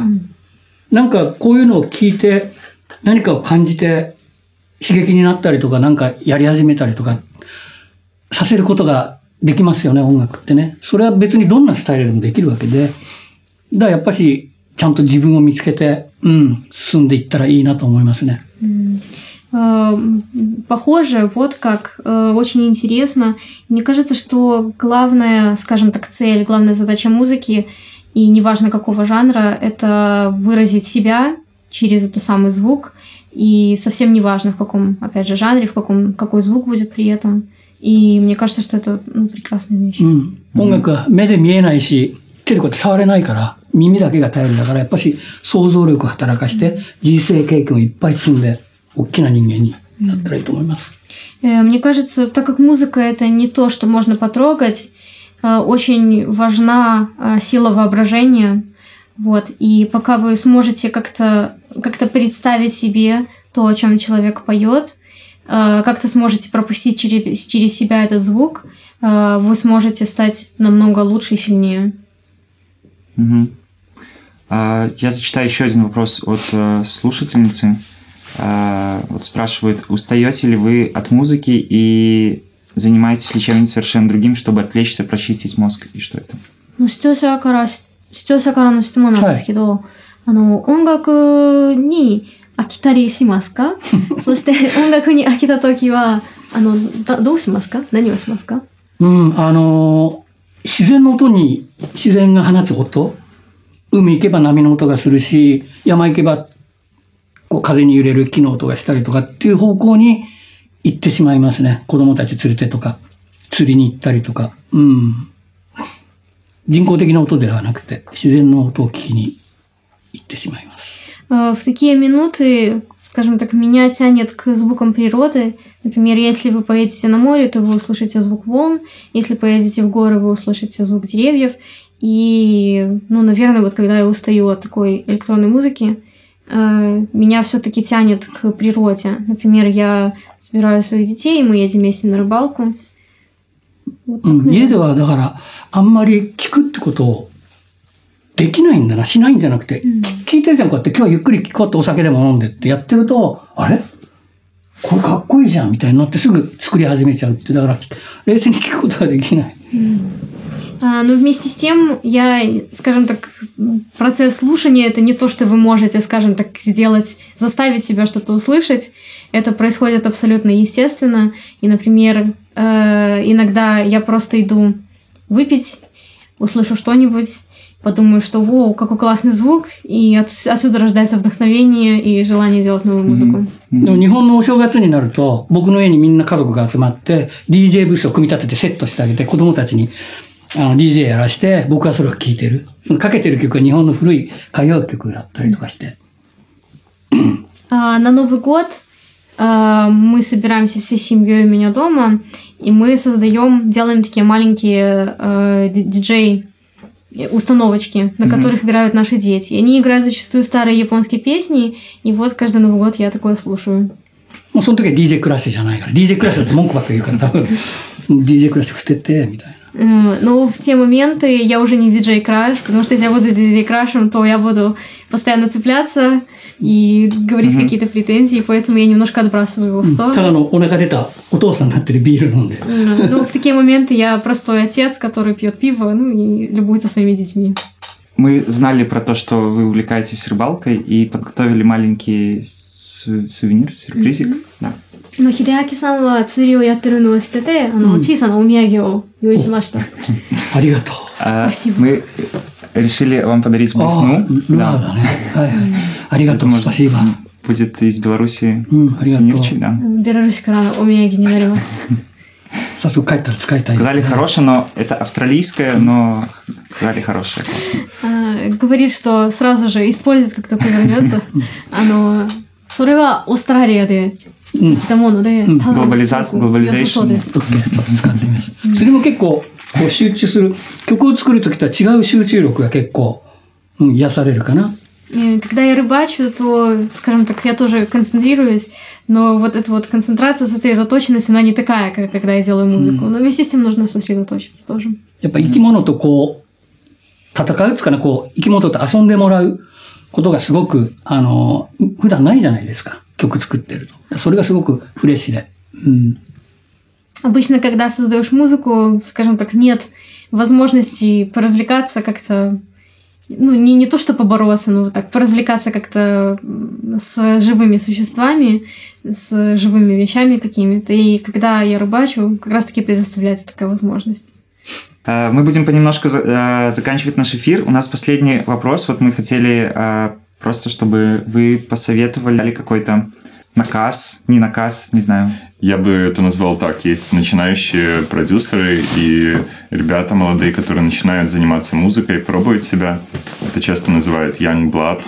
なんかこういうのを聞いて何かを感じて刺激になったりとかなんかやり始めたりとかさせることができますよね、音楽ってね。それは別にどんなスタイルでもできるわけで。だからやっぱしちゃんと自分を見つけて、うん、進んでいったらいいなと思いますね。 Э, Похоже, вот как, э, очень интересно. Мне кажется, что главная, скажем так, цель, главная задача музыки, и неважно какого жанра, это выразить себя через эту самый звук, и совсем неважно в каком, опять же, жанре, в каком, какой звук будет при этом. И мне кажется, что это ну, прекрасная вещь. うん。音楽は目で見えないし、手でこうやって触れないから、耳だけが頼りだから、やっぱし想像力を働かして、人生経験をいっぱい積んで、大きな人間になったらいいと思います。 Э, Мне кажется, так как музыка это не то, что можно потрогать, э, очень важна э, сила воображения. Вот. И пока вы сможете как-то как представить себе то, о чем человек поет, э, как-то сможете пропустить через, через себя этот звук, э, вы сможете стать намного лучше и сильнее. Мгм. А, Я зачитаю еще один вопрос от э, слушательницы. А, Вот спрашивают, устаете ли вы от музыки и занимаетесь ли чем-нибудь совершенно другим, чтобы отвлечься, прочистить мозг? И что это? の視聴者から視聴者からの質問なんですけど、あの音楽に 飽きたりしますか？そして音楽に飽きた時はあのだどうしますか？何をしますか？うん、あのー自然の音に自然が放つ音。海行けば波の音がするし、山行けばこう風に揺れる木の音がしたりとかっていう方向に行ってしまいますね。子供たち連れてとか、釣りに行ったりとか。うん。人工的な音ではなくて、自然の音を聞きに行ってしまいます。Э, В такие минуты, скажем так, меня тянет к звукам природы. Например, если вы поедете на море, то вы услышите звук волн. Если поедете в горы, вы услышите звук деревьев. И, ну, наверное, вот когда я устаю от такой электронной музыки, э, меня все-таки тянет к природе. Например, я собираю своих детей, и мы едем вместе на рыбалку. Вот так, うん、家 наверное. ではだから、あんまり聞くってことを できないんだな、しないんじゃなくて、聞いてるじゃん、こうやって、今日はゆっくりこうやってお酒でも飲んでってやってると、あれこれかっこいいじゃんみたいになってすぐ作り始めちゃうって、だから、冷静に聞くことができない。 А, но вместе с тем, я, скажем так, процесс слушания это не то, что вы можете, скажем так, сделать, заставить себя что-то услышать. Это происходит абсолютно естественно. И, например, э, иногда я просто иду выпить, услышу что-нибудь, подумаю, что воу, какой классный звук, и от- отсюда рождается вдохновение и желание делать новую музыку. でも日本のお正月になると、僕の家にみんな家族が集まって、DJ ブースを組み立ててセットしてあげて、子供たちにあの DJ やらして、僕はそれを聴いてる。そのかけてる曲は日本の古い歌謡曲だったりとかして。 А, на Новый год а, мы собираемся всей семьей у меня дома, и мы создаем, делаем такие маленькие э, ди- диджей установочки, на которых играют наши дети. И они играют зачастую старые японские песни, и вот каждый Новый год я такое слушаю. もうその時は DJ クラッシュじゃないから。DJ クラッシュって文句ばっかり言うから、多分。DJ クラッシュ振ってて、みたいな。 Э, Но в те моменты я уже не диджей краш, потому что если я буду диджей крашем, то я буду постоянно цепляться и говорить какие-то претензии, поэтому я немножко отбрасываю его в た сторону. だのお腹出たお父さんになってるビール飲んで。 М, Ну, в такие моменты я простой отец, который пьет пиво, ну и любуется своими детьми. Мы знали про то, что вы увлекаетесь рыбалкой и подготовили маленький су- сувенир, сюрпризик. Да. あの、秀明さんは釣りをやってるのを知ってて、あの、小さなお土産を用意しました。ありがとう。 А, Спасибо. Мы решили вам подарить ああ、 блесну. ルアーだね。はいはい。ありがとう、スパシーバ。 Будет из Беларуси М, аригато. сувенирчик, да. うんベラルーシからのお土産になります。早速帰ったら使いたい。 Сказали хорошее, но это австралийское, но сказали хорошее. А, говорит, что сразу же использует, как только вернется. あの、それはオーストラリアでできたもので、多分 Globaliza- すごく良さそうです。 OK ちょっと使ってみます。それも結構、 こう集中する。曲を作るときとは違う集中力が結構、うん、癒されるかな。 И Когда я рыбачу, то, скажем так, я тоже концентрируюсь, но вот эта вот концентрация, сосредоточенность, она не такая, как когда я делаю музыку. Но вместе с тем нужно сосредоточиться тоже. やっぱ生き物とこう、戦うつかな、こう、生き物と遊んでもらうことがすごく、あの、普段ないじゃないですか。曲作ってると。それがすごくフレッシュで。うん。 Обычно, когда создаешь музыку, скажем так, нет возможности поразвлекаться как-то, ну, не, не то что побороться, но вот так, поразвлекаться как-то с живыми существами, с живыми вещами какими-то. И когда я рыбачу, как раз-таки предоставляется такая возможность. Э, Мы будем понемножку э, заканчивать наш эфир. У нас последний вопрос. Вот мы хотели э, просто, чтобы вы посоветовали какой-то наказ, не наказ, не знаю. Я бы это назвал так. Есть начинающие продюсеры и ребята молодые, которые начинают заниматься музыкой, пробуют себя. Это часто называют young blood.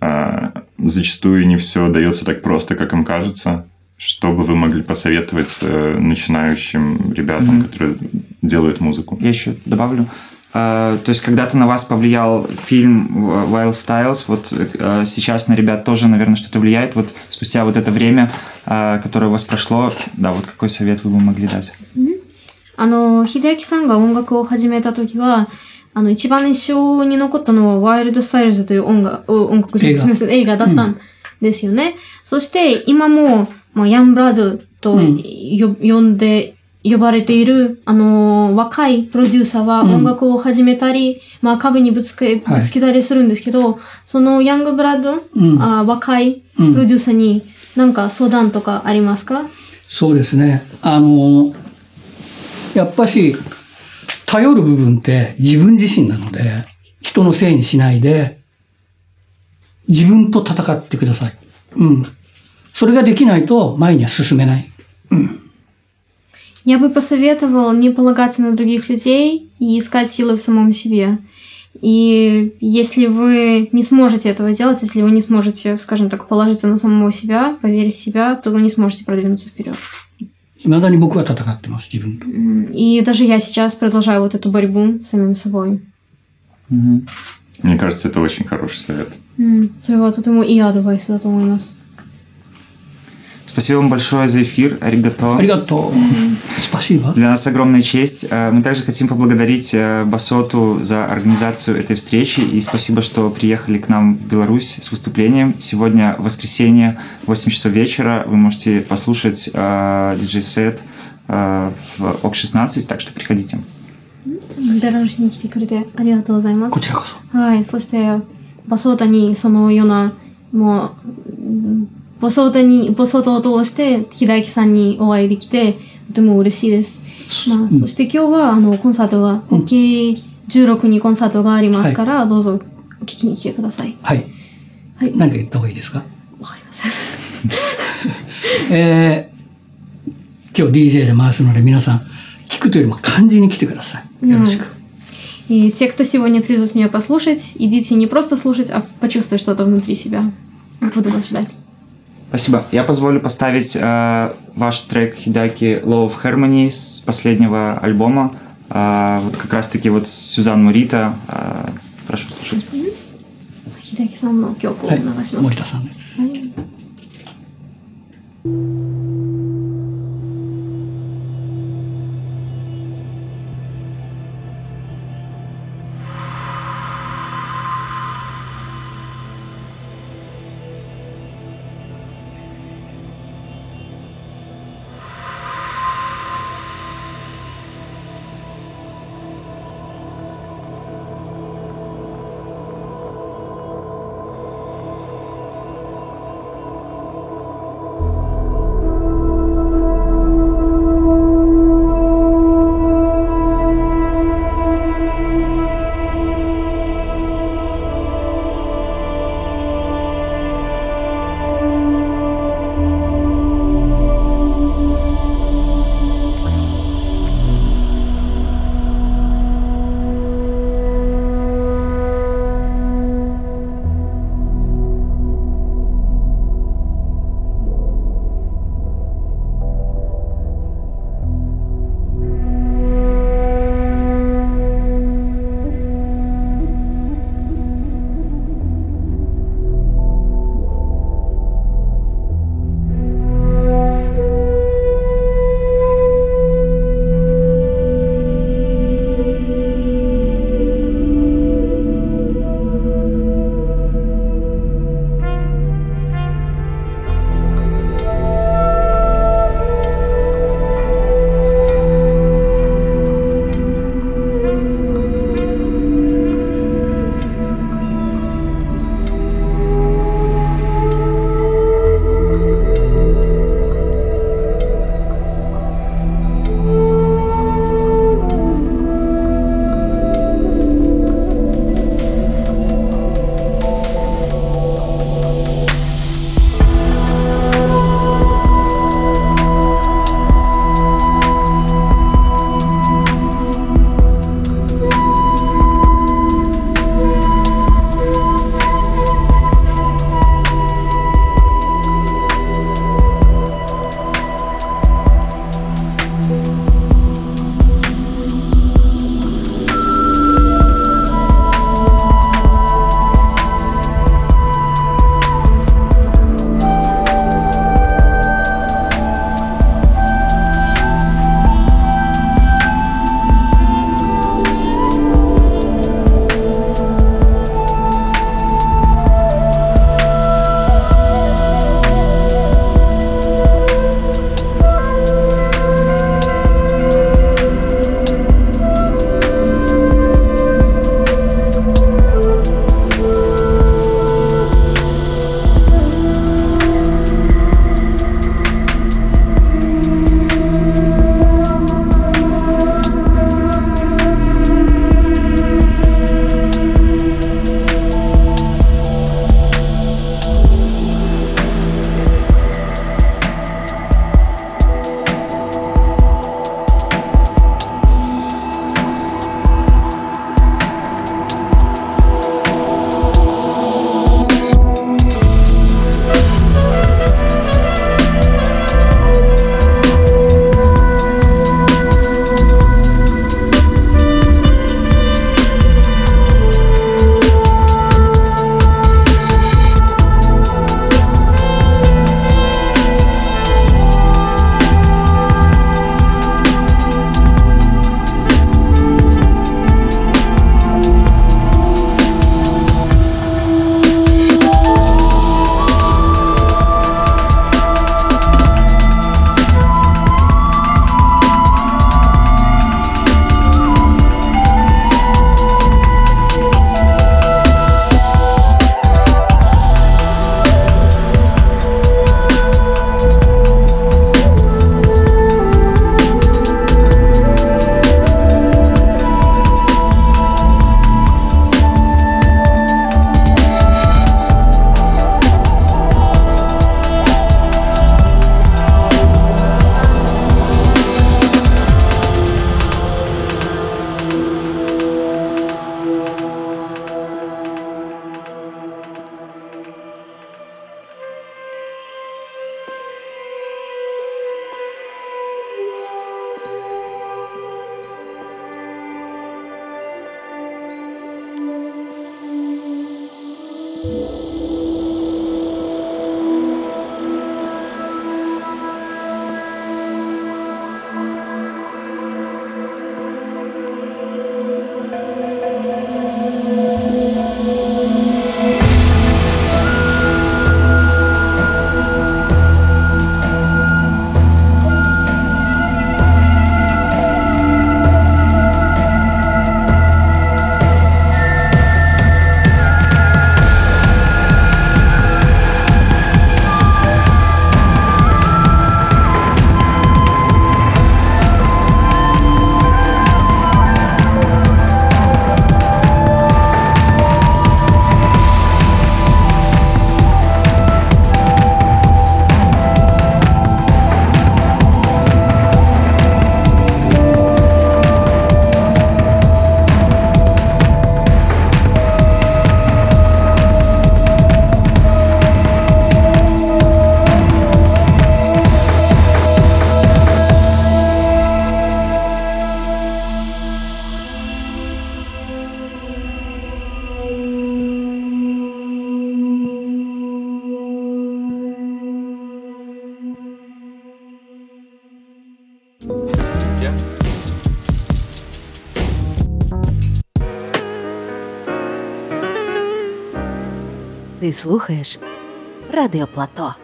А, Зачастую не все дается так просто, как им кажется. Что бы вы могли посоветовать э, начинающим ребятам, которые делают музыку? Я еще добавлю. Э, То есть, когда-то на вас повлиял фильм Wild Styles, вот э, сейчас на ребят тоже, наверное, что-то влияет. Вот спустя вот это время, э, которое у вас прошло, да, вот какой совет вы бы могли дать? あの、秀明さんが音楽を始めた時は、あの、一番印象に残ったのは、ワイルドスタイルズという音楽、お音楽、す映画みません、映画だったんですよね。そして、今も、まあ、ヤンブラッドとよ、呼んで、 呼ばれている、あの、若いプロデューサーは音楽を始めたり、まあ、壁にぶつけ、ぶつけたりするんですけど、そのヤングブラッド、あ若いプロデューサーに、なんか相談とかありますか、そうですね。あの、やっぱし、頼る部分って自分自身なので、人のせいにしないで、自分と戦ってください。うん。それができないと前には進めない。Я бы посоветовал не полагаться на других людей и искать силы в самом себе. И если вы не сможете этого сделать, если вы не сможете, скажем так, положиться на самого себя, поверить в себя, то вы не сможете продвинуться вперед. 未だに僕は戦ってます、自分と。 И даже я сейчас продолжаю вот эту борьбу с самим собой. Мне кажется, это очень хороший совет. うん、それはとてもいいアドバイスだと思います。 Спасибо вам большое за эфир. Аригато. ありがとう。 спасибо. Для нас огромная честь. Э, Мы также хотим поблагодарить э, Басоту за организацию этой встречи и спасибо, что приехали к нам в Беларусь с выступлением. Сегодня воскресенье, 8 часов вечера. Вы можете послушать э, диджей-сет э, в ОК-16, так что приходите. ベラルーシに来てくれてありがとうございます。こちらこそ。はい、そして、バソータにそのような、もううん、 ボソータに、ボソータを通して、秀明さんにお会いできて、とても嬉しいです。まあ、そして今日は、あの、コンサートが、OK16 にコンサートがありますから、どうぞ、お聞きに来てください。はい。はい。何か言った方がいいですかわかりません。えー今日 DJ で回すので皆さん、聞くというよりも感じに来てください。よろしく。 И те, кто сегодня придут меня послушать, идите не просто слушать, а почувствовать что-то внутри себя. Буду вас ждать. Спасибо. Я позволю поставить э, ваш трек Хидаки Law of Harmony с последнего альбома. Э, вот как раз-таки вот Сюзан Мурита. Э, прошу слушать. 秀明さんの曲をはい流します。森田さんです。はい「 Ти слухаєш Радіо Плато.